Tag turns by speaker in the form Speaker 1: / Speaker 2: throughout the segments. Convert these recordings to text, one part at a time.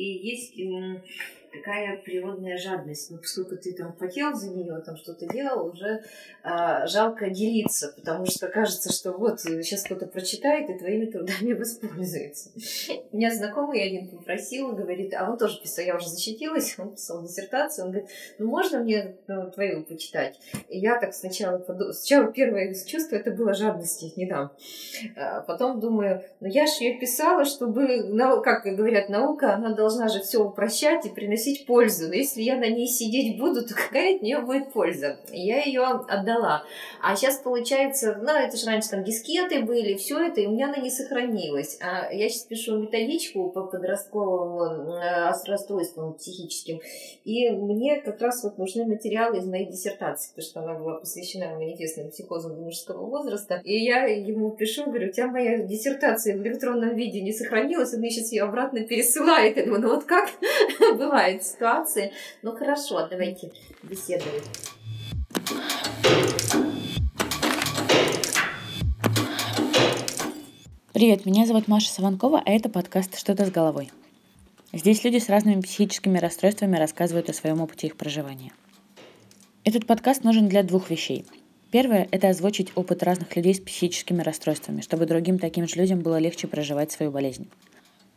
Speaker 1: и есть такая природная жадность. Но ну, поскольку ты там хотел за нее, там что-то делал, уже а, жалко делиться, потому что кажется, что вот сейчас кто-то прочитает и твоими трудами воспользуется. Меня знакомый один попросил, говорит, а он тоже писал, я уже защитилась, он писал диссертацию, он говорит, ну можно мне ну, твою почитать? И я так сначала подумала, сначала первое чувство это было жадности, не дам. А потом думаю, ну я же ее писала, чтобы, как говорят, наука, она должна же все упрощать и приносить приносить пользу. Но если я на ней сидеть буду, то какая от нее будет польза? Я ее отдала. А сейчас получается, ну, это же раньше там дискеты были, все это, и у меня она не сохранилась. А я сейчас пишу методичку по подростковым э, расстройствам психическим, и мне как раз вот нужны материалы из моей диссертации, потому что она была посвящена манифестным психозам мужского возраста. И я ему пишу, говорю, у тебя моя диссертация в электронном виде не сохранилась, он мне сейчас ее обратно пересылает. Я думаю, ну вот как бывает? Бывают ситуации. Ну хорошо, давайте беседовать.
Speaker 2: Привет, меня зовут Маша Саванкова, а это подкаст «Что-то с головой». Здесь люди с разными психическими расстройствами рассказывают о своем опыте их проживания. Этот подкаст нужен для двух вещей. Первое – это озвучить опыт разных людей с психическими расстройствами, чтобы другим таким же людям было легче проживать свою болезнь.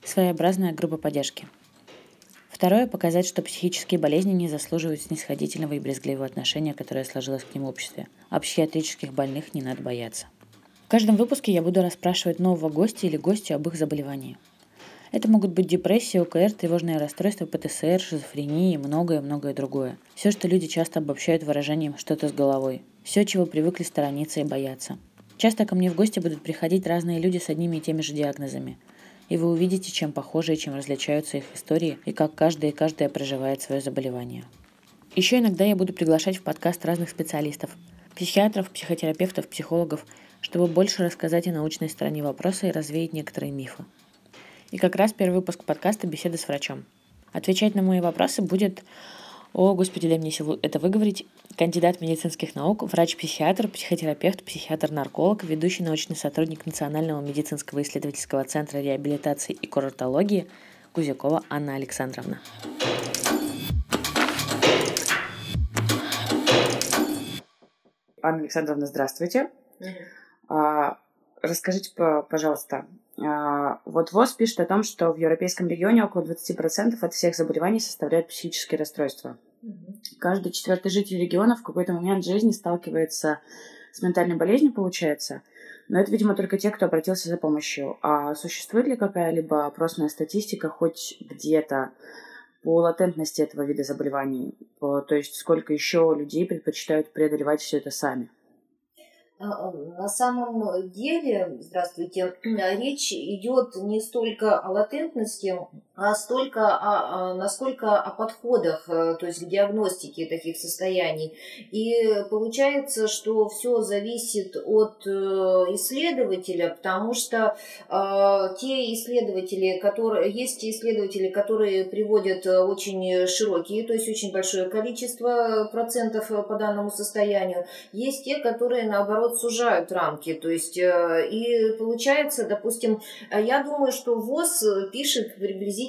Speaker 2: Своеобразная группа поддержки – Второе – показать, что психические болезни не заслуживают снисходительного и брезгливого отношения, которое сложилось к ним в обществе, а психиатрических больных не надо бояться. В каждом выпуске я буду расспрашивать нового гостя или гостя об их заболевании. Это могут быть депрессия, ОКР, тревожное расстройство, ПТСР, шизофрения и многое-многое другое. Все, что люди часто обобщают выражением «что-то с головой». Все, чего привыкли сторониться и бояться. Часто ко мне в гости будут приходить разные люди с одними и теми же диагнозами – и вы увидите, чем похожи и чем различаются их истории, и как каждая и каждая проживает свое заболевание. Еще иногда я буду приглашать в подкаст разных специалистов, психиатров, психотерапевтов, психологов, чтобы больше рассказать о научной стороне вопроса и развеять некоторые мифы. И как раз первый выпуск подкаста «Беседа с врачом». Отвечать на мои вопросы будет о, господи, дай мне силу это выговорить. Кандидат медицинских наук, врач-психиатр, психотерапевт, психиатр-нарколог, ведущий научный сотрудник Национального медицинского исследовательского центра реабилитации и курортологии Кузякова Анна Александровна. Анна Александровна, здравствуйте. Mm-hmm. Расскажите, пожалуйста, а, вот ВОЗ пишет о том, что в европейском регионе около 20% от всех заболеваний составляют психические расстройства. Угу. Каждый четвертый житель региона в какой-то момент жизни сталкивается с ментальной болезнью, получается. Но это, видимо, только те, кто обратился за помощью. А существует ли какая-либо опросная статистика хоть где-то по латентности этого вида заболеваний? То есть сколько еще людей предпочитают преодолевать все это сами?
Speaker 1: А, на самом деле, здравствуйте, речь идет не столько о латентности, а столько о, о, насколько о подходах, э, то есть к диагностике таких состояний. И получается, что все зависит от э, исследователя, потому что э, те исследователи, которые есть те исследователи, которые приводят э, очень широкие, то есть очень большое количество процентов по данному состоянию, есть те, которые наоборот, сужают рамки. То есть, э, и получается, допустим, я думаю, что ВОЗ пишет приблизительно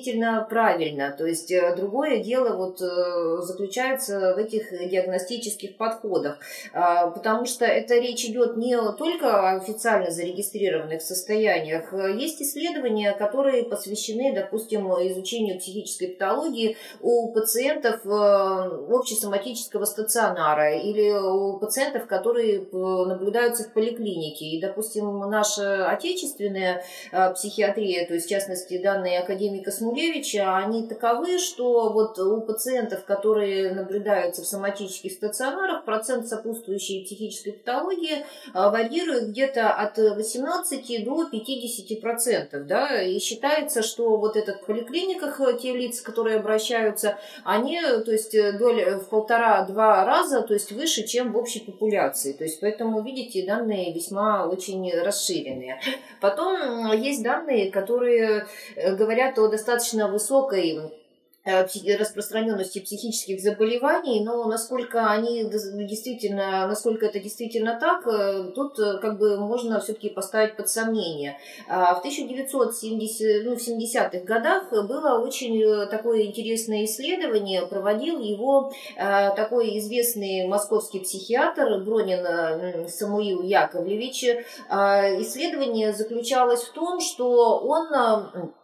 Speaker 1: правильно. То есть, э, другое дело вот э, заключается в этих диагностических подходах. А, потому что это речь идет не только о официально зарегистрированных состояниях. Есть исследования, которые посвящены, допустим, изучению психической патологии у пациентов общесоматического стационара или у пациентов, которые наблюдают наблюдаются в поликлинике. И, допустим, наша отечественная э, психиатрия, то есть, в частности, данные академика Смулевича, они таковы, что вот у пациентов, которые наблюдаются в соматических стационарах, процент сопутствующей психической патологии э, варьирует где-то от 18 до 50 процентов. Да? И считается, что вот этот в поликлиниках э, те лица, которые обращаются, они, то есть, доля в полтора-два раза, то есть, выше, чем в общей популяции. То есть, поэтому, видите, данные весьма очень расширенные. Потом есть данные, которые э, говорят о достаточно высокой Э, распространенности психических заболеваний, но насколько они действительно, насколько это действительно так, э, тут э, как бы можно все-таки поставить под сомнение. А в 1970, ну, в 70-х годах было очень такое интересное исследование, проводил его такой известный московский психиатр Бронин Самуил Яковлевич. Исследование заключалось в том, что он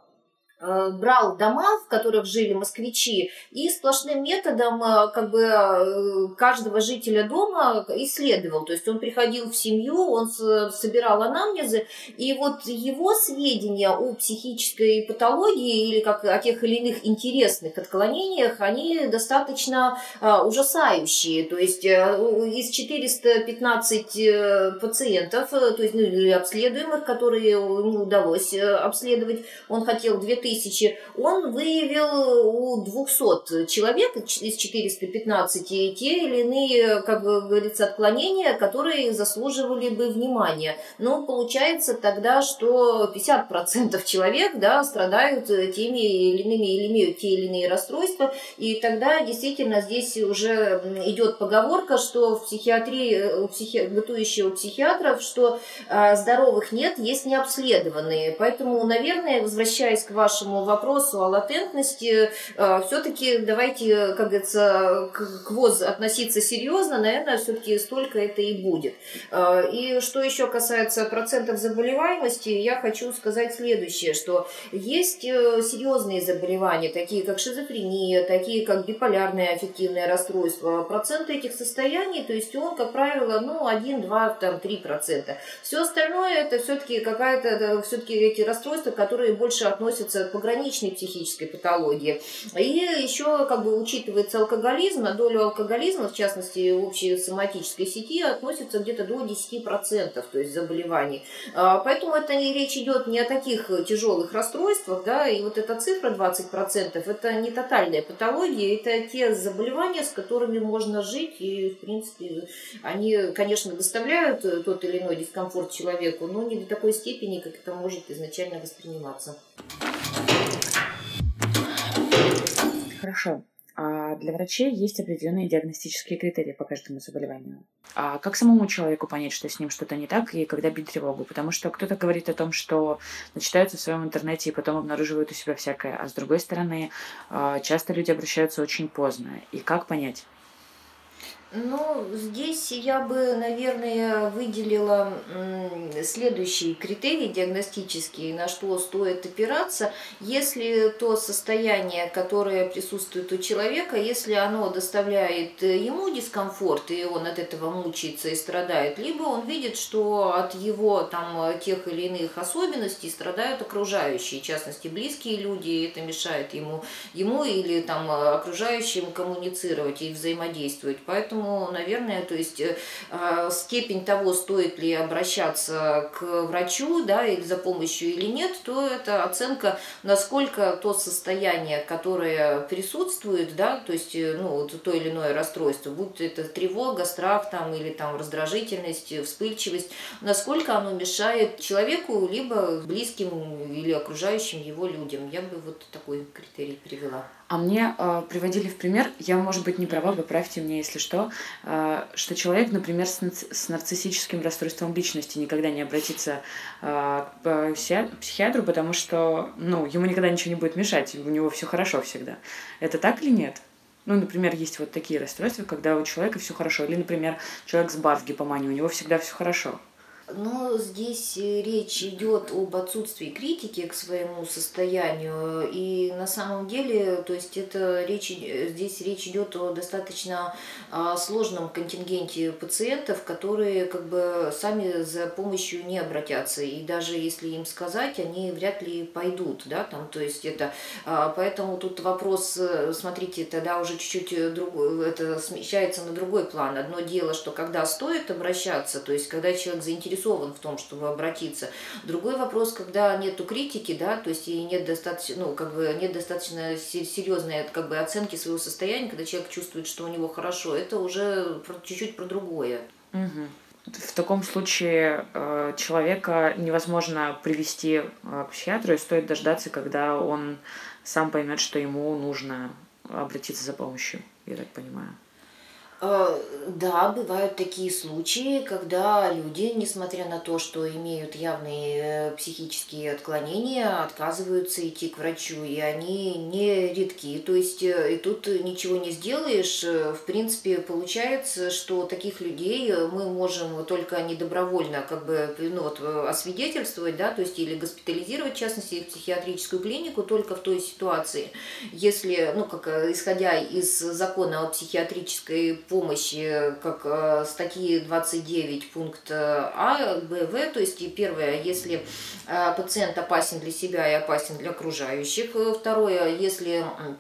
Speaker 1: брал дома, в которых жили москвичи, и сплошным методом э, как бы э, каждого жителя дома исследовал. То есть он приходил в семью, он собирал анамнезы, и вот его сведения о психической патологии или как о тех или иных интересных отклонениях, они достаточно ужасающие. То есть из 415 пациентов, то есть ну, обследуемых, которые ему удалось обследовать, он хотел 2000 тысячи, он выявил у 200 человек из 415 те или иные, как говорится, отклонения, которые заслуживали бы внимания. Но получается тогда, что 50% человек да, страдают теми или иными или имеют те или иные расстройства, и тогда действительно здесь уже идет поговорка, что в психиатрии у психи... бытующего психиатров, что э, здоровых нет, есть необследованные. Поэтому, наверное, возвращаясь к вашему вашему вопросу о латентности, э, все-таки давайте, как говорится, к ВОЗ относиться серьезно, наверное, все-таки столько это и будет. Э, и что еще касается процентов заболеваемости, я хочу сказать следующее, что есть э, серьезные заболевания, такие как шизофрения, такие как биполярное аффективное расстройство. Процент этих состояний, то есть он, как правило, ну, 1, 2, там, 3 процента. Все остальное это все-таки какая-то, все-таки эти расстройства, которые больше относятся пограничной психической патологии. И еще как бы учитывается алкоголизм, на долю алкоголизма, в частности, общей соматической сети, относится где-то до 10%, то есть заболеваний. А, поэтому это не речь идет не о таких тяжелых расстройствах, да, и вот эта цифра 20% это не тотальная патология, это те заболевания, с которыми можно жить, и, в принципе, они, конечно, доставляют тот или иной дискомфорт человеку, но не до такой степени, как это может изначально восприниматься.
Speaker 2: Хорошо. А для врачей есть определенные диагностические критерии по каждому заболеванию. А как самому человеку понять, что с ним что-то не так, и когда бить тревогу? Потому что кто-то говорит о том, что начитаются в своем интернете и потом обнаруживают у себя всякое, а с другой стороны, а, часто люди обращаются очень поздно. И как понять?
Speaker 1: Ну, здесь я бы, наверное, выделила следующий критерий диагностический, на что стоит опираться. Если то состояние, которое присутствует у человека, если оно доставляет ему дискомфорт, и он от этого мучается и страдает, либо он видит, что от его там тех или иных особенностей страдают окружающие, в частности, близкие люди, и это мешает ему, ему или там окружающим коммуницировать и взаимодействовать. Поэтому Поэтому, наверное, то есть э, а, степень того, стоит ли обращаться к врачу, да, или за помощью или нет, то это оценка, насколько то состояние, которое присутствует, да, то есть, э, ну, вот то или иное расстройство, будь это тревога, страх там, или там раздражительность, вспыльчивость, насколько оно мешает человеку, либо близким или окружающим его людям. Я бы вот такой критерий привела.
Speaker 2: А мне э, приводили в пример, я, может быть, не права, поправьте меня, если что, э, что человек, например, с, с нарциссическим расстройством личности никогда не обратится э, к психиатру, потому что, ну, ему никогда ничего не будет мешать, у него все хорошо всегда. Это так или нет? Ну, например, есть вот такие расстройства, когда у человека все хорошо. Или, например, человек с БАР гипоманией, у него всегда все хорошо.
Speaker 1: Но здесь э, речь идет об отсутствии критики к своему состоянию. И на самом деле, то есть это речь, здесь речь идет о достаточно а, сложном контингенте пациентов, которые как бы сами за помощью не обратятся. И даже если им сказать, они вряд ли пойдут. Да, там, то есть это, а, поэтому тут вопрос, э, смотрите, тогда уже чуть-чуть другой, это смещается на другой план. Одно дело, что когда стоит обращаться, то есть когда человек заинтересован заинтересован в том, чтобы обратиться. Другой вопрос, когда нету критики, да, то есть и нет достаточно, ну, как бы нет достаточно серьезной как бы оценки своего состояния, когда человек чувствует, что у него хорошо, это уже чуть-чуть про другое.
Speaker 2: Угу. В таком случае э, человека невозможно привести э, к психиатру, и стоит дождаться, когда он сам поймет, что ему нужно обратиться за помощью, я так понимаю.
Speaker 1: Э, да, бывают такие случаи, когда люди, несмотря на то, что имеют явные э, психические отклонения, отказываются идти к врачу, и они не редки. То есть э, и тут ничего не сделаешь. В принципе, получается, что таких людей мы можем только недобровольно как бы ну, вот, освидетельствовать, да, то есть или госпитализировать, в частности, в психиатрическую клинику только в той ситуации, если, ну, как исходя из закона о психиатрической помощи, как э, статьи 29 пункт А, Б, В, то есть первое, если э, пациент опасен для себя и опасен для окружающих, второе, если Э,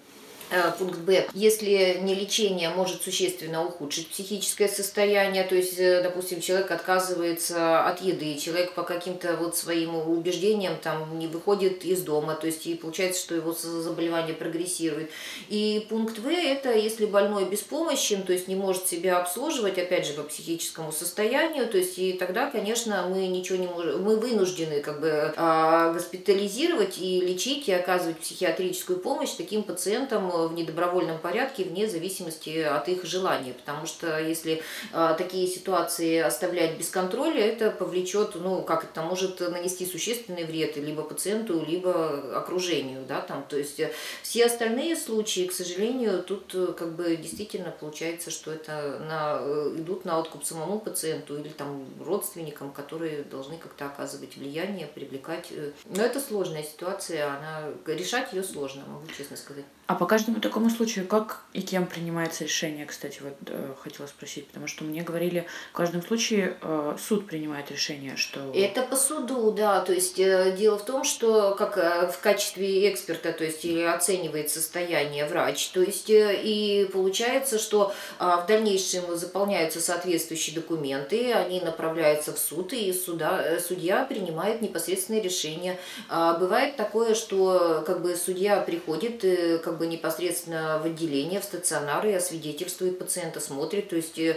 Speaker 1: пункт Б. Если не лечение может существенно ухудшить психическое состояние, то есть, э, допустим, человек отказывается от еды, человек по каким-то вот своим убеждениям там не выходит из дома, то есть и получается, что его заболевание прогрессирует. И пункт В – это если больной беспомощен, то есть не может себя обслуживать, опять же, по психическому состоянию, то есть и тогда, конечно, мы ничего не можем, мы вынуждены как бы а, госпитализировать и лечить и оказывать психиатрическую помощь таким пациентам, в недобровольном порядке вне зависимости от их желания. Потому что если а, такие ситуации оставлять без контроля, это повлечет, ну, как это может нанести существенный вред либо пациенту, либо окружению. Да, там. То есть э, все остальные случаи, к сожалению, тут э, как бы действительно получается, что это на, э, идут на откуп самому пациенту или там родственникам, которые должны как-то оказывать влияние, привлекать. Но это сложная ситуация, она решать ее сложно, могу честно сказать.
Speaker 2: А по каждому такому случаю как и кем принимается решение, кстати, вот э, хотела спросить, потому что мне говорили, в каждом случае э, суд принимает решение, что...
Speaker 1: Это по суду, да, то есть э, дело в том, что как э, в качестве эксперта, то есть или оценивает состояние врач, то есть э, и получается, что э, в дальнейшем заполняются соответствующие документы, они направляются в суд, и суда, э, судья принимает непосредственное решение. А бывает такое, что как бы судья приходит, э, как бы непосредственно в отделение, в стационар и освидетельствует пациента, смотрит. То есть, э,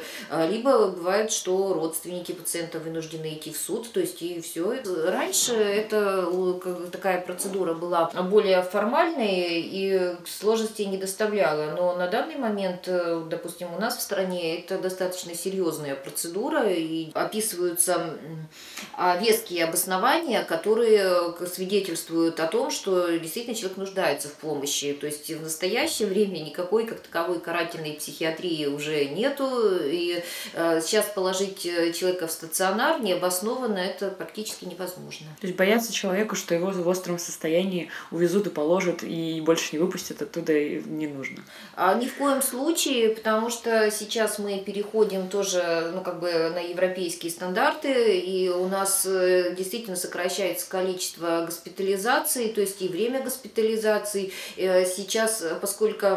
Speaker 1: либо бывает, что родственники пациента вынуждены идти в суд, то есть и все. Раньше это такая процедура была более формальной и сложностей не доставляла. Но на данный момент, э, допустим, у нас в стране это достаточно серьезная процедура и описываются веские обоснования, которые свидетельствуют о том, что действительно человек нуждается в помощи. То есть в настоящее время никакой как таковой карательной психиатрии уже нету. И э, сейчас положить э, человека в стационар необоснованно это практически невозможно.
Speaker 2: То есть бояться человека, что его в остром состоянии увезут и положат и больше не выпустят оттуда не нужно?
Speaker 1: А, ни в коем случае, потому что сейчас мы переходим тоже ну, как бы на европейские стандарты, и у нас э, действительно сокращается количество госпитализаций, то есть и время госпитализации. Сейчас, поскольку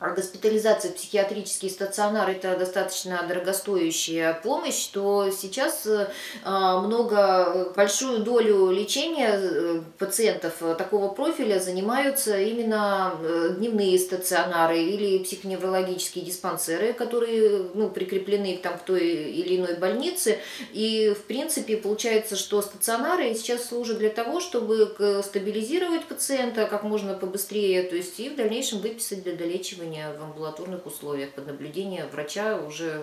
Speaker 1: госпитализация в психиатрический стационар – это достаточно дорогостоящая помощь, то сейчас э, много, большую долю лечения э, пациентов такого профиля занимаются именно э, дневные стационары или психоневрологические диспансеры, которые ну, прикреплены там, к той или иной больнице. И, в принципе, получается, что стационары сейчас служат для того, чтобы стабилизировать пациента как можно побыстрее, то есть и в дальнейшем выписать для долечивания лечения в амбулаторных условиях под наблюдением врача уже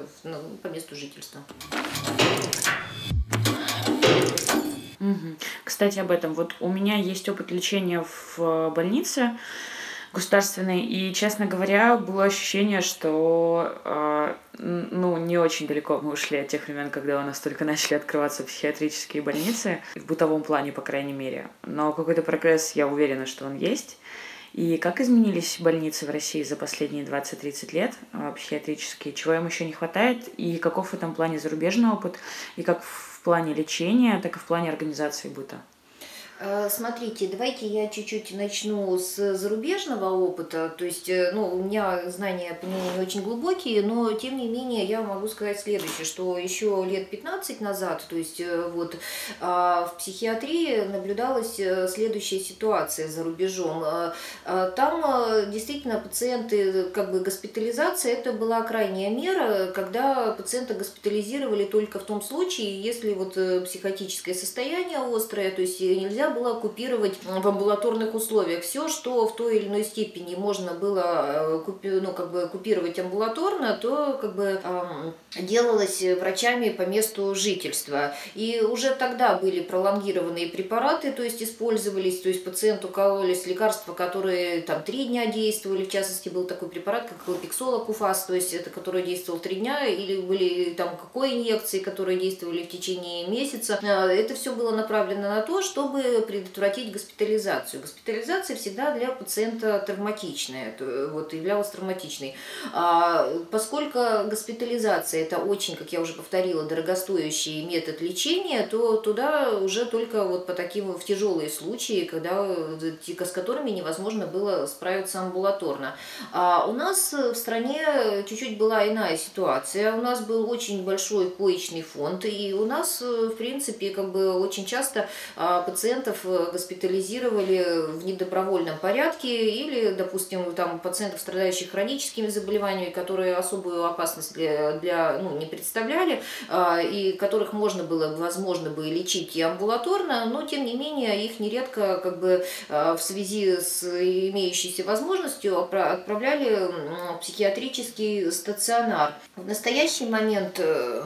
Speaker 1: по месту жительства.
Speaker 2: Угу. Кстати, об этом. Вот у меня есть опыт лечения в больнице государственной, и, честно говоря, было ощущение, что э, ну, не очень далеко мы ушли от тех времен, когда у нас только начали открываться психиатрические больницы, в бытовом плане, по крайней мере. Но какой-то прогресс, я уверена, что он есть. И как изменились больницы в России за последние 20-30 лет а, психиатрические? Чего им еще не хватает? И каков в этом плане зарубежный опыт? И как в плане лечения, так и в плане организации быта?
Speaker 1: Э, смотрите, давайте я чуть-чуть начну с зарубежного опыта. То есть, э, ну, у меня знания по нему не очень глубокие, но тем не менее я могу сказать следующее, что еще лет 15 назад, то есть э, вот а, в психиатрии наблюдалась следующая ситуация за рубежом. Там действительно пациенты, как бы госпитализация, это была крайняя мера, когда пациента госпитализировали только в том случае, если вот психотическое состояние острое, то есть нельзя было купировать в амбулаторных условиях. Все, что в той или иной степени можно было ну, как бы купировать амбулаторно, то как бы делалось врачами по месту жительства. И уже тогда были пролонгированные препараты, то есть использовались, то есть пациенту кололись лекарства, которые там три дня действовали, в частности был такой препарат, как лапиксола куфас, то есть это который действовал три дня, или были там какой инъекции, которые действовали в течение месяца. А, это все было направлено на то, чтобы предотвратить госпитализацию. Госпитализация всегда для пациента травматичная, вот являлась травматичной. А, поскольку госпитализация это очень, как я уже повторила, дорогостоящий метод лечения, то туда уже только вот по таким в тяжелые случаи, когда с которыми невозможно было справиться амбулаторно. А у нас в стране чуть-чуть была иная ситуация. У нас был очень большой коечный фонд, и у нас, в принципе, как бы очень часто а, пациентов госпитализировали в недобровольном порядке или, допустим, там пациентов, страдающих хроническими заболеваниями, которые особую опасность для, для ну, не представляли, а, и которых можно было, возможно, бы лечить и амбулаторно, но, тем не менее, их нередко как бы а, в связи с имеющейся возможностью отправляли в психиатрический стационар. В настоящий момент э,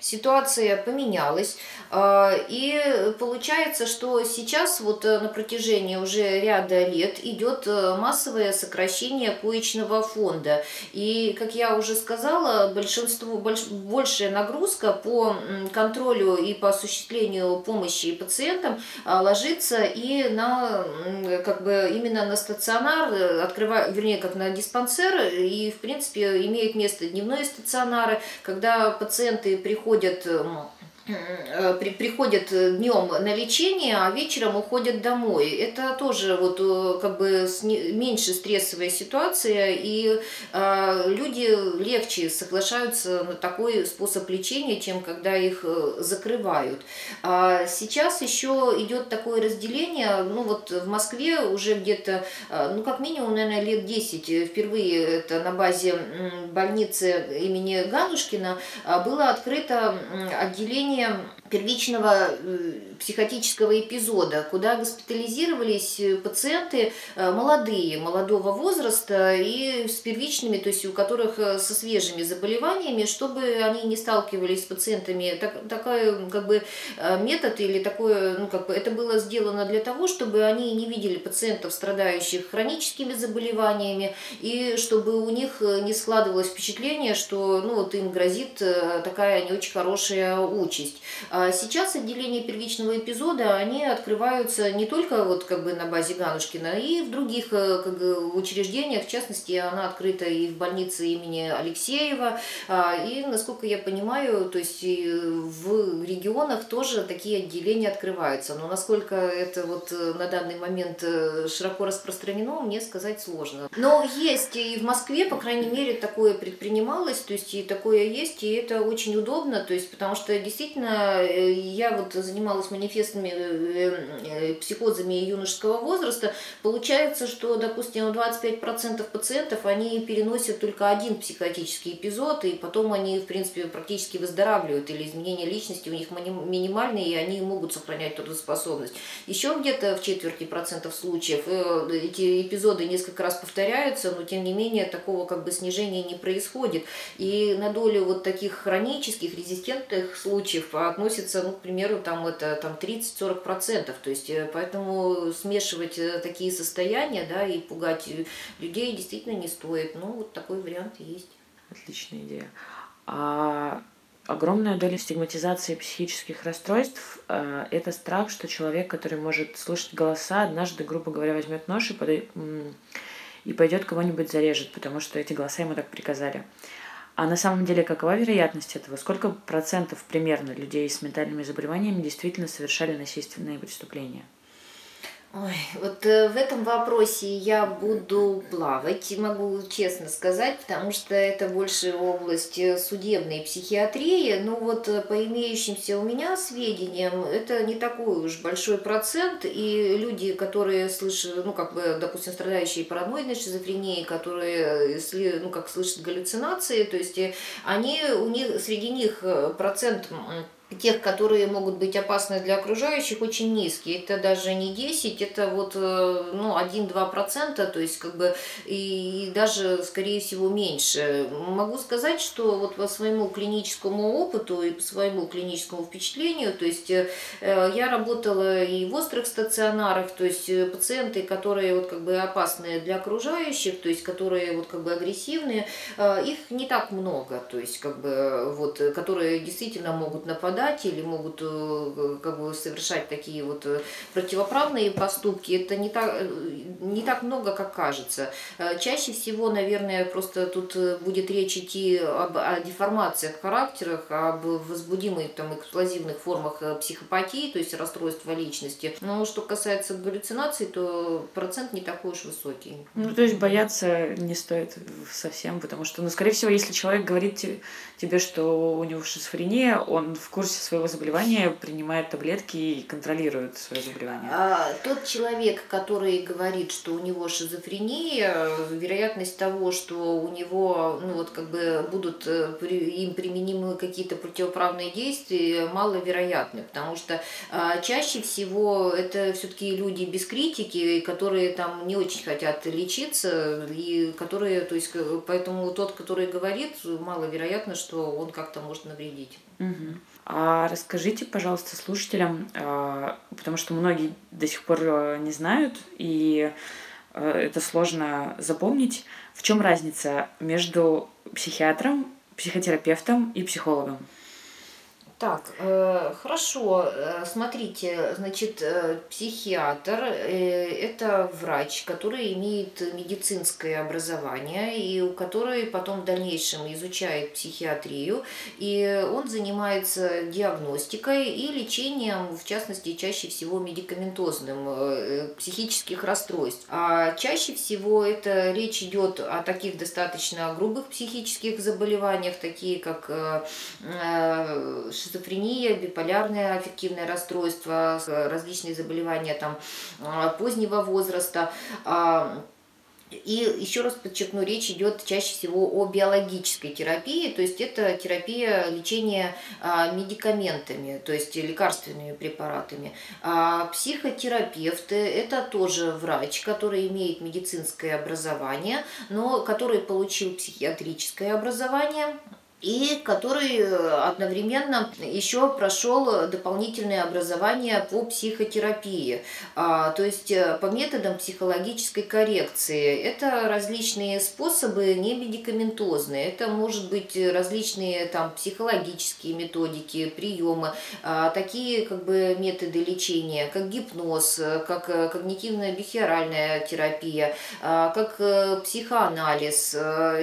Speaker 1: ситуация поменялась. А, и получается, что сейчас вот э, на протяжении уже ряда лет идет э, массовое сокращение коечного фонда. И, как я уже сказала, большинство, больш, большая нагрузка по контролю и по осуществлению помощи пациентам а, ложится и на, как бы, именно на стационар, э, открывая, вернее, как на диспансер, и, в принципе, имеет место дневные стационары, когда пациенты приходят при, приходят э, днем на лечение, а вечером уходят домой. Это тоже вот э, как бы меньше стрессовая ситуация, и э, люди легче соглашаются на такой способ лечения, чем когда их закрывают. А сейчас еще идет такое разделение, ну вот в Москве уже где-то, ну как минимум, наверное, лет 10 впервые это на базе больницы имени Ганушкина было открыто отделение состояние первичного э, психотического эпизода, куда госпитализировались э, пациенты э, молодые, молодого возраста и с первичными, то есть у которых со свежими заболеваниями, чтобы они не сталкивались с пациентами. Так, такой как бы метод или такое, ну как бы это было сделано для того, чтобы они не видели пациентов, страдающих хроническими заболеваниями, и чтобы у них не складывалось впечатление, что ну вот им грозит такая не очень хорошая участь. А сейчас отделения первичного эпизода, они открываются не только вот как бы на базе Ганушкина, и в других э, как бы, учреждениях, в частности, она открыта и в больнице имени Алексеева, а, и, насколько я понимаю, то есть в регионах тоже такие отделения открываются. Но насколько это вот э, на данный момент э, широко распространено, мне сказать сложно. Но есть и в Москве, по крайней мере, такое предпринималось, то есть и такое есть, и это очень удобно, то есть потому что действительно я вот занималась манифестами э, э, психозами юношеского возраста, получается, что, допустим, 25% пациентов, они переносят только один психотический эпизод, и потом они, в принципе, практически выздоравливают, или изменения личности у них минимальные, и они могут сохранять трудоспособность. Еще где-то в четверти процентов случаев эти эпизоды несколько раз повторяются, но, тем не менее, такого как бы снижения не происходит. И на долю вот таких хронических, резистентных случаев относится, ну, к примеру, там это там 30-40%. То есть э, поэтому смешивать э, такие состояния, да, и пугать людей действительно не стоит. Ну, вот такой вариант есть.
Speaker 2: Отличная идея. А огромная доля стигматизации психических расстройств э, – это страх, что человек, который может слышать голоса, однажды, грубо говоря, возьмет нож и, под... и пойдет кого-нибудь зарежет, потому что эти голоса ему так приказали. А на самом деле какова вероятность этого? Сколько процентов примерно людей с ментальными заболеваниями действительно совершали насильственные преступления?
Speaker 1: Ой, вот э, в этом вопросе я буду плавать, могу честно сказать, потому что это больше область э, судебной психиатрии. Но вот э, по имеющимся у меня сведениям, это не такой уж большой процент. И люди, которые слышат, ну, как бы, допустим, страдающие параноидной шизофренией, которые, если, ну, как слышат галлюцинации, то есть они, у них, среди них процент тех, которые могут быть опасны для окружающих, очень низкий. Это даже не 10, это вот э, ну, 1-2%, то есть как бы и даже, скорее всего, меньше. Могу сказать, что вот по своему клиническому опыту и по своему клиническому впечатлению, то есть э, я работала и в острых стационарах, то есть э, пациенты, которые вот как бы опасны для окружающих, то есть которые вот как бы агрессивные, их не так много, то есть как бы вот, которые действительно могут нападать или могут э, как бы совершать такие вот э, противоправные поступки, это не так, э, не так много, как кажется. Чаще всего, наверное, просто тут будет речь идти об, о деформациях характерах, об возбудимых там эксплозивных формах психопатии, то есть расстройства личности. Но что касается галлюцинаций, то процент не такой уж высокий.
Speaker 2: Ну, то есть бояться не стоит совсем, потому что, ну, скорее всего, если человек говорит тебе, что у него шизофрения, он в курсе своего заболевания принимает таблетки и контролирует свое заболевание.
Speaker 1: А, тот человек, который говорит, что у него шизофрения, вероятность того, что у него, ну вот как бы будут э, им применимы какие-то противоправные действия, маловероятны, потому что а, чаще всего это все-таки люди без критики, которые там не очень хотят лечиться и которые, то есть, поэтому тот, который говорит, маловероятно, что он как-то может навредить.
Speaker 2: Угу. А расскажите, пожалуйста, слушателям, а, потому что многие до сих пор э, не знают, и э, это сложно запомнить, в чем разница между психиатром, психотерапевтом и психологом?
Speaker 1: Так, э, хорошо. Э, смотрите, значит, э, психиатр э, это врач, который имеет медицинское образование и у которой потом в дальнейшем изучает психиатрию, и он занимается диагностикой и лечением, в частности, чаще всего медикаментозным э, психических расстройств. А чаще всего это речь идет о таких достаточно грубых психических заболеваниях, такие как э, э, шизофрения, биполярное аффективное расстройство, различные заболевания там, а, позднего возраста. А, и еще раз подчеркну, речь идет чаще всего о биологической терапии, то есть это терапия лечения а, медикаментами, то есть лекарственными препаратами. А психотерапевты – это тоже врач, который имеет медицинское образование, но который получил психиатрическое образование, и который э, одновременно еще прошел дополнительное образование по психотерапии, а, то есть э, по методам психологической коррекции. Это различные способы не медикаментозные, это может быть различные там психологические методики, приемы, а, такие как бы методы лечения, как гипноз, как э, когнитивная бихеоральная терапия, а, как психоанализ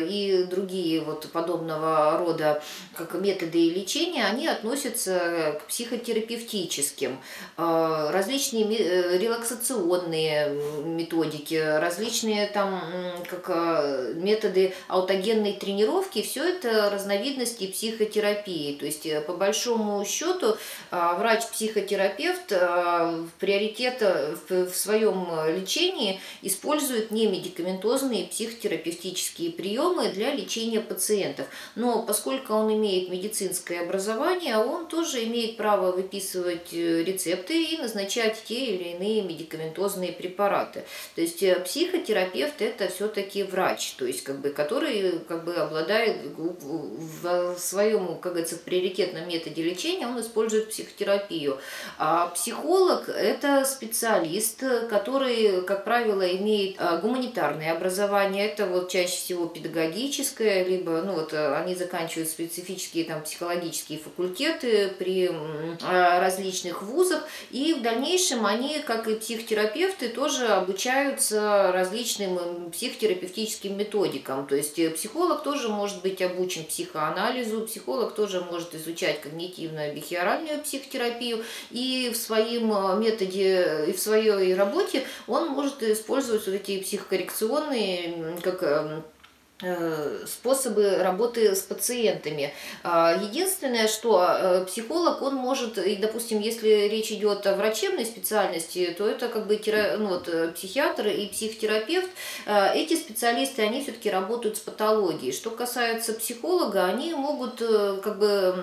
Speaker 1: и другие вот подобного рода рода как методы лечения, они относятся к психотерапевтическим. А, различные э, релаксационные методики, различные там как а, методы аутогенной тренировки, все это разновидности психотерапии. То есть, э, по большому счету, а, врач-психотерапевт в приоритет в своем лечении использует не медикаментозные психотерапевтические приемы для лечения пациентов. Но по поскольку он имеет медицинское образование, он тоже имеет право выписывать э, рецепты и назначать те или иные медикаментозные препараты. То есть э, психотерапевт это все-таки врач, то есть как бы, который как бы обладает в своем, как говорится, приоритетном методе лечения, он использует психотерапию. А психолог это специалист, который, как правило, имеет э, гуманитарное образование, это вот чаще всего педагогическое, либо ну вот они заканчивают заканчивают специфические там, психологические факультеты при а, различных вузах, и в дальнейшем они, как и психотерапевты, тоже обучаются различным психотерапевтическим методикам. То есть э, психолог тоже может быть обучен психоанализу, психолог тоже может изучать когнитивную бихеоральную психотерапию, и в своем э, методе, и в своей работе он может использовать вот эти психокоррекционные, как Э, способы работы с пациентами. А, единственное, что э, психолог, он может, и, допустим, если речь идет о врачебной специальности, то это как бы ну, вот, э, психиатр и психотерапевт. Эти специалисты, они все-таки работают с патологией. Что касается психолога, они могут как бы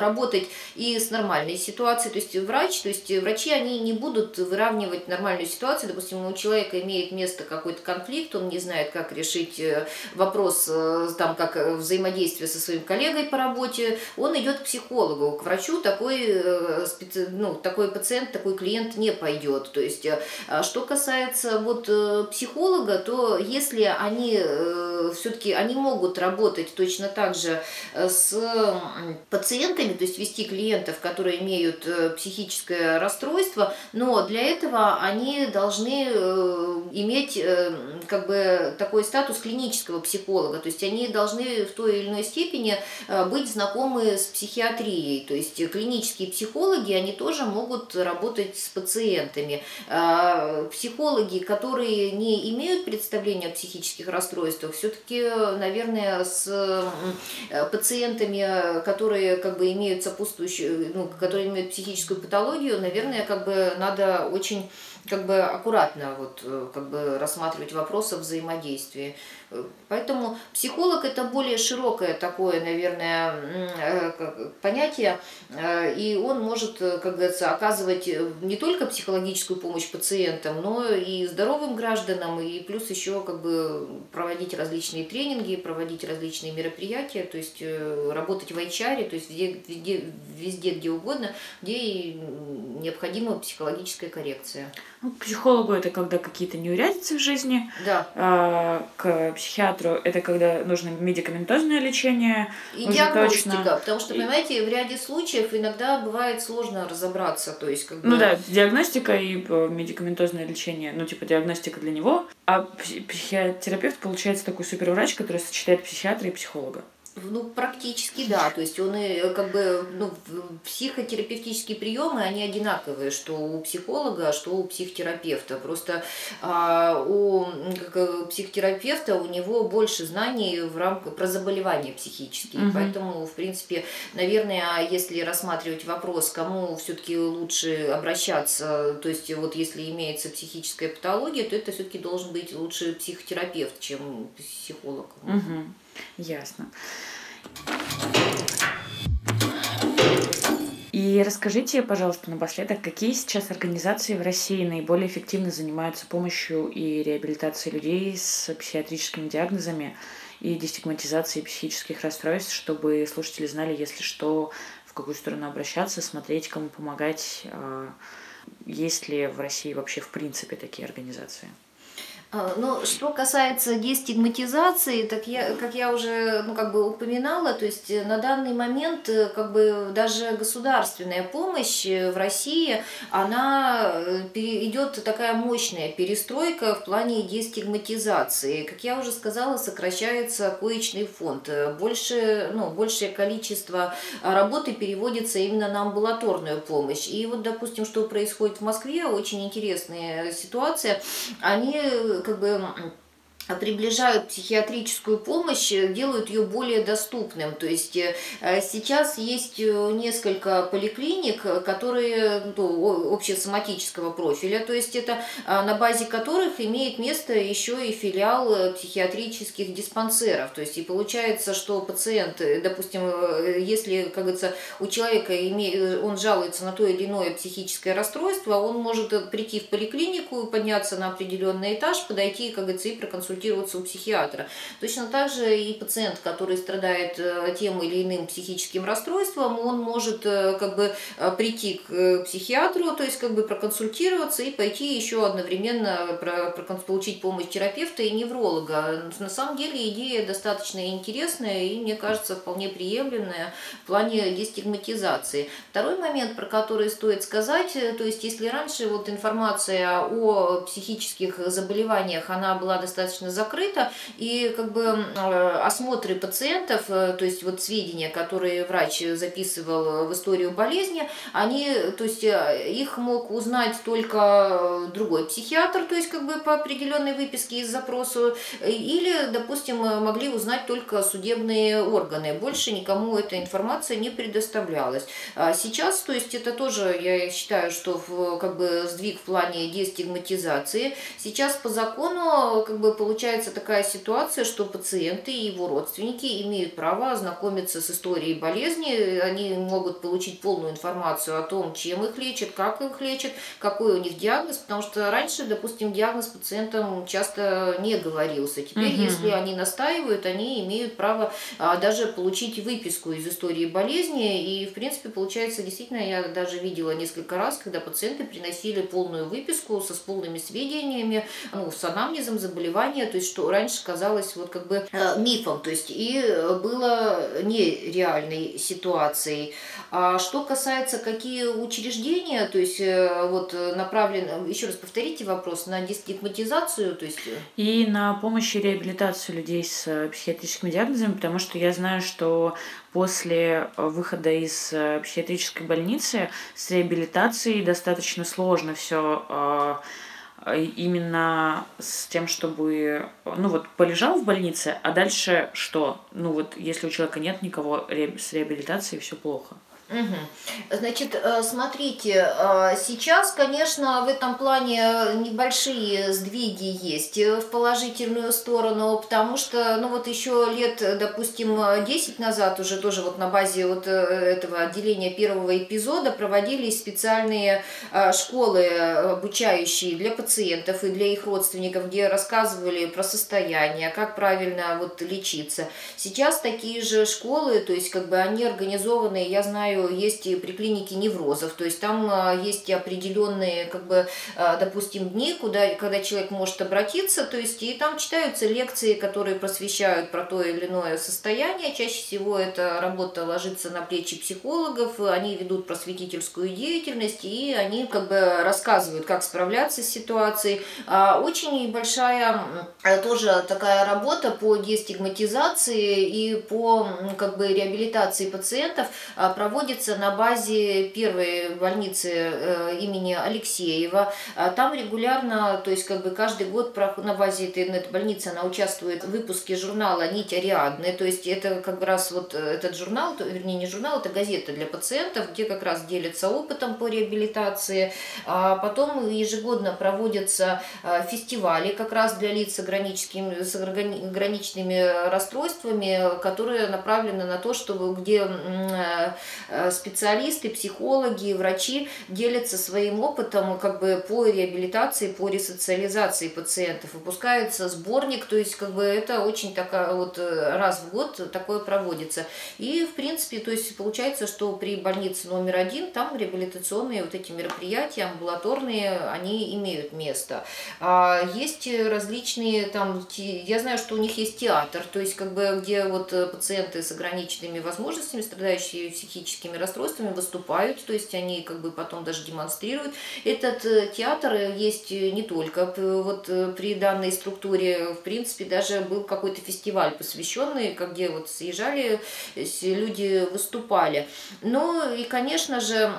Speaker 1: работать и с нормальной ситуацией. То есть врач, то есть врачи, они не будут выравнивать нормальную ситуацию. Допустим, у человека имеет место какой-то конфликт, он не знает, как решить вопрос э, там как э, взаимодействие со своим коллегой по работе, он идет к психологу, к врачу такой, э, ну, такой пациент, такой клиент не пойдет. То есть, а что касается вот психолога, то если они все-таки они могут работать точно так же с пациентами, то есть вести клиентов, которые имеют психическое расстройство, но для этого они должны иметь как бы такой статус клинического клинического психолога. То есть они должны в той или иной степени э, быть знакомы с психиатрией. То есть клинические психологи, они тоже могут работать с пациентами. А, психологи, которые не имеют представления о психических расстройствах, все-таки, наверное, с э, пациентами, которые как бы имеют сопутствующую, ну, которые имеют психическую патологию, наверное, как бы надо очень как бы аккуратно вот, э, как бы рассматривать вопросы взаимодействия. Поэтому психолог это более широкое такое, наверное, э, понятие, э, и он может, как говорится, оказывать не только психологическую помощь пациентам, но и здоровым гражданам, и плюс еще как бы проводить различные тренинги, проводить различные мероприятия, то есть работать в HR, то есть везде, везде, везде где угодно, где необходима психологическая коррекция.
Speaker 2: Ну, к психологу это когда какие-то неурядицы в жизни.
Speaker 1: Да.
Speaker 2: А, к психиатру это когда нужно медикаментозное лечение.
Speaker 1: И диагностика, точно. потому что, понимаете, в ряде случаев иногда бывает сложно разобраться. То есть, как бы...
Speaker 2: Ну да, диагностика и э, медикаментозное лечение, ну типа диагностика для него. А психотерапевт получается такой суперврач, который сочетает психиатра и психолога.
Speaker 1: Ну, практически да. То есть он и как бы ну, психотерапевтические приемы, они одинаковые, что у психолога, что у психотерапевта. Просто а, у как, психотерапевта у него больше знаний в рамках про заболевания психические. Угу. Поэтому, в принципе, наверное, если рассматривать вопрос, кому все-таки лучше обращаться, то есть вот если имеется психическая патология, то это все-таки должен быть лучше психотерапевт, чем психолог.
Speaker 2: Угу. Ясно. И расскажите, пожалуйста, напоследок, какие сейчас организации в России наиболее эффективно занимаются помощью и реабилитацией людей с психиатрическими диагнозами и дестигматизацией психических расстройств, чтобы слушатели знали, если что, в какую сторону обращаться, смотреть, кому помогать, а, есть ли в России вообще в принципе такие организации?
Speaker 1: Ну, что касается дестигматизации, так я, как я уже ну, как бы упоминала, то есть э, на данный момент э, как бы даже государственная помощь э, в России, она идет такая мощная перестройка в плане дестигматизации. Как я уже сказала, сокращается коечный фонд. Больше, ну, большее количество работы переводится именно на амбулаторную помощь. И вот, допустим, что происходит в Москве, очень интересная ситуация. Они как бы приближают психиатрическую помощь, делают ее более доступным. То есть э, сейчас есть э, несколько поликлиник, которые ну, общесоматического профиля, то есть это а, на базе которых имеет место еще и филиал э, психиатрических диспансеров. То есть и получается, что пациент, допустим, если, как говорится, у человека имеет, он жалуется на то или иное психическое расстройство, он может прийти в поликлинику, подняться на определенный этаж, подойти, как говорится, и проконсультироваться консультироваться у психиатра. Точно так же и пациент, который страдает э, тем или иным психическим расстройством, он может э, как бы э, прийти к психиатру, то есть как бы проконсультироваться и пойти еще одновременно получить помощь терапевта и невролога. На самом деле идея достаточно интересная и, мне кажется, вполне приемлемая в плане дестигматизации. Второй момент, про который стоит сказать, то есть если раньше вот информация о психических заболеваниях, она была достаточно достаточно закрыто, и как бы осмотры пациентов, то есть вот сведения, которые врач записывал в историю болезни, они, то есть их мог узнать только другой психиатр, то есть как бы по определенной выписке из запроса, или, допустим, могли узнать только судебные органы. Больше никому эта информация не предоставлялась. А сейчас, то есть это тоже, я считаю, что в, как бы сдвиг в плане дестигматизации. Сейчас по закону как бы получается такая ситуация, что пациенты и его родственники имеют право ознакомиться с историей болезни, они могут получить полную информацию о том, чем их лечат, как их лечат, какой у них диагноз, потому что раньше, допустим, диагноз пациентам часто не говорился. Теперь, угу. если они настаивают, они имеют право а, даже получить выписку из истории болезни. И, в принципе, получается, действительно, я даже видела несколько раз, когда пациенты приносили полную выписку со с полными сведениями, ну, с анамнезом заболевания, то есть, что раньше казалось вот как бы э, мифом, то есть, и было нереальной ситуацией. А что касается, какие учреждения, то есть, э, вот направлены, еще раз повторите вопрос, на дестигматизацию, то есть... Э,
Speaker 2: и на помощь и реабилитацию людей с психиатрическими диагнозами, потому что я знаю, что после э, выхода из э, психиатрической больницы с реабилитацией достаточно сложно все э, именно с тем, чтобы, ну вот, полежал в больнице, а дальше что? Ну вот, если у человека нет никого с реабилитацией, все плохо.
Speaker 1: Угу. Значит, э, смотрите, э, сейчас, конечно, в этом плане небольшие сдвиги есть в положительную сторону, потому что, ну вот еще лет, допустим, 10 назад уже тоже вот на базе вот э, этого отделения первого эпизода проводились специальные школы, обучающие для пациентов и для их родственников, где рассказывали про состояние, как правильно вот лечиться. Сейчас такие же школы, то есть как бы они организованы, я знаю, знаю, есть и при клинике неврозов, то есть там а, есть определенные, как бы, а, допустим, дни, куда, когда человек может обратиться, то есть и там читаются лекции, которые просвещают про то или иное состояние. Чаще всего эта работа ложится на плечи психологов, они ведут просветительскую деятельность, и они как бы рассказывают, как справляться с ситуацией. А, очень большая тоже такая работа по дестигматизации и по как бы реабилитации пациентов проводится находится на базе первой больницы э, имени Алексеева. А там регулярно, то есть как бы каждый год на базе этой, больницы она участвует в выпуске журнала «Нить Ариадны». То есть это как раз вот э, этот журнал, вернее не журнал, это газета для пациентов, где как раз делятся опытом по реабилитации. А потом ежегодно проводятся э, фестивали как раз для лиц с, ограниченными, с ограниченными расстройствами, которые направлены на то, чтобы где специалисты, психологи, врачи делятся своим опытом как бы по реабилитации, по ресоциализации пациентов. Выпускается сборник, то есть как бы это очень такая вот э, раз в год такое проводится. И в принципе, то есть получается, что при больнице номер один там реабилитационные вот эти мероприятия амбулаторные, они имеют место. А есть различные там, я знаю, что у них есть театр, то есть как бы где вот пациенты с ограниченными возможностями, страдающие психически психическими расстройствами выступают, то есть они как бы потом даже демонстрируют. Этот э, театр есть не только вот э, при данной структуре, в принципе, даже был какой-то фестиваль посвященный, где вот съезжали, люди выступали. Ну и, конечно же,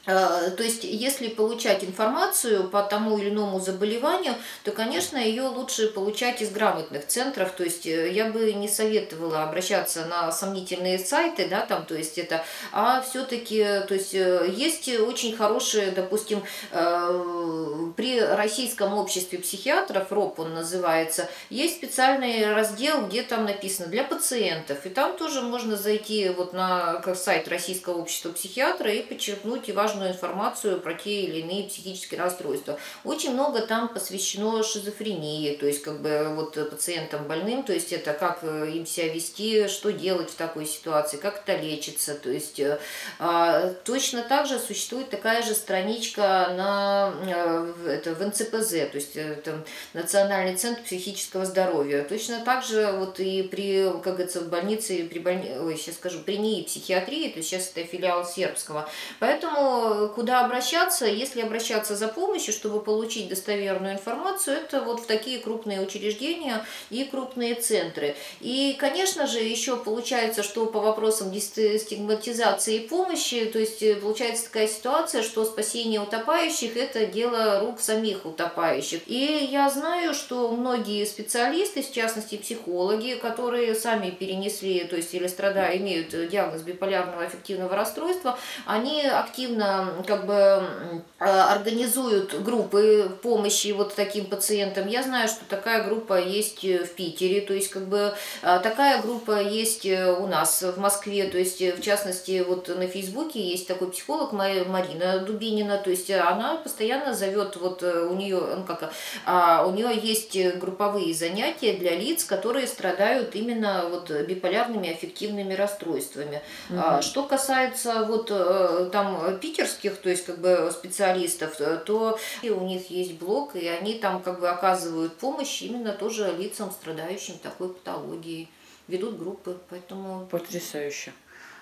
Speaker 1: Э, то есть, если получать информацию по тому или иному заболеванию, то, конечно, ее лучше получать из грамотных центров. То есть, э, я бы не советовала обращаться на сомнительные сайты, да, там, то есть это, а все-таки, то есть, э, есть очень хорошие, допустим, при Российском обществе психиатров, РОП он называется, есть специальный раздел, где там написано для пациентов, и там тоже можно зайти вот на сайт Российского общества психиатра и подчеркнуть и важную важную информацию про те или иные психические расстройства. Очень много там посвящено шизофрении, то есть как бы вот пациентам больным, то есть это как э, им себя вести, что делать в такой ситуации, как это лечится. То есть э, а, точно так же существует такая же страничка на, э, это, в НЦПЗ, то есть это Национальный центр психического здоровья. Точно так же вот и при, как говорится, в больнице, при больни... Ой, сейчас скажу, при НИИ психиатрии, то есть сейчас это филиал сербского. Поэтому но куда обращаться, если обращаться за помощью, чтобы получить достоверную информацию, это вот в такие крупные учреждения и крупные центры. И, конечно же, еще получается, что по вопросам стигматизации и помощи, то есть э, получается такая ситуация, что спасение утопающих – это дело рук самих утопающих. И я знаю, что многие специалисты, в частности психологи, которые сами перенесли, то есть или страдают, имеют диагноз биполярного аффективного расстройства, они активно как бы организуют группы помощи вот таким пациентам. Я знаю, что такая группа есть в Питере, то есть как бы а, такая группа есть у нас в Москве, то есть в частности вот на Фейсбуке есть такой психолог Марина Дубинина, то есть она постоянно зовет вот у нее, ну как, а, у нее есть групповые занятия для лиц, которые страдают именно вот биполярными аффективными расстройствами. Угу. Что касается вот э, там питерских, то есть как бы специалистов, э, то у них есть блог, и они там как бы оказывают помощь именно тоже лицам, страдающим такой патологией, ведут группы, поэтому...
Speaker 2: Потрясающе.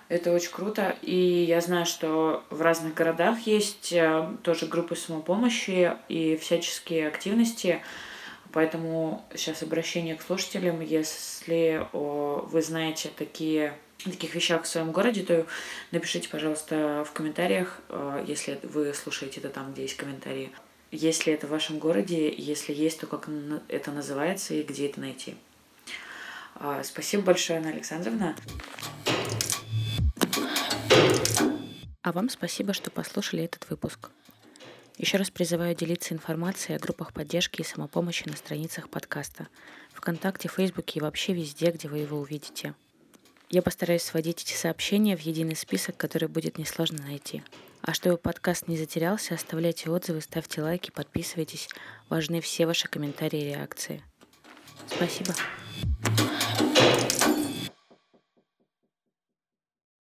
Speaker 2: Это очень круто. И я знаю, что в разных городах есть э, тоже группы самопомощи и всяческие активности. Поэтому сейчас обращение к слушателям, если вы знаете такие таких вещах в своем городе, то напишите, пожалуйста, в комментариях, э, если вы слушаете это там, где есть комментарии. Если это в вашем городе, если есть, то как это называется и где это найти. А, спасибо большое, Анна Александровна. А вам спасибо, что послушали этот выпуск. Еще раз призываю делиться информацией о группах поддержки и самопомощи на страницах подкаста, ВКонтакте, Фейсбуке и вообще везде, где вы его увидите. Я постараюсь сводить эти сообщения в единый список, который будет несложно найти. А чтобы подкаст не затерялся, оставляйте отзывы, ставьте лайки, подписывайтесь. Важны все ваши комментарии и реакции. Спасибо.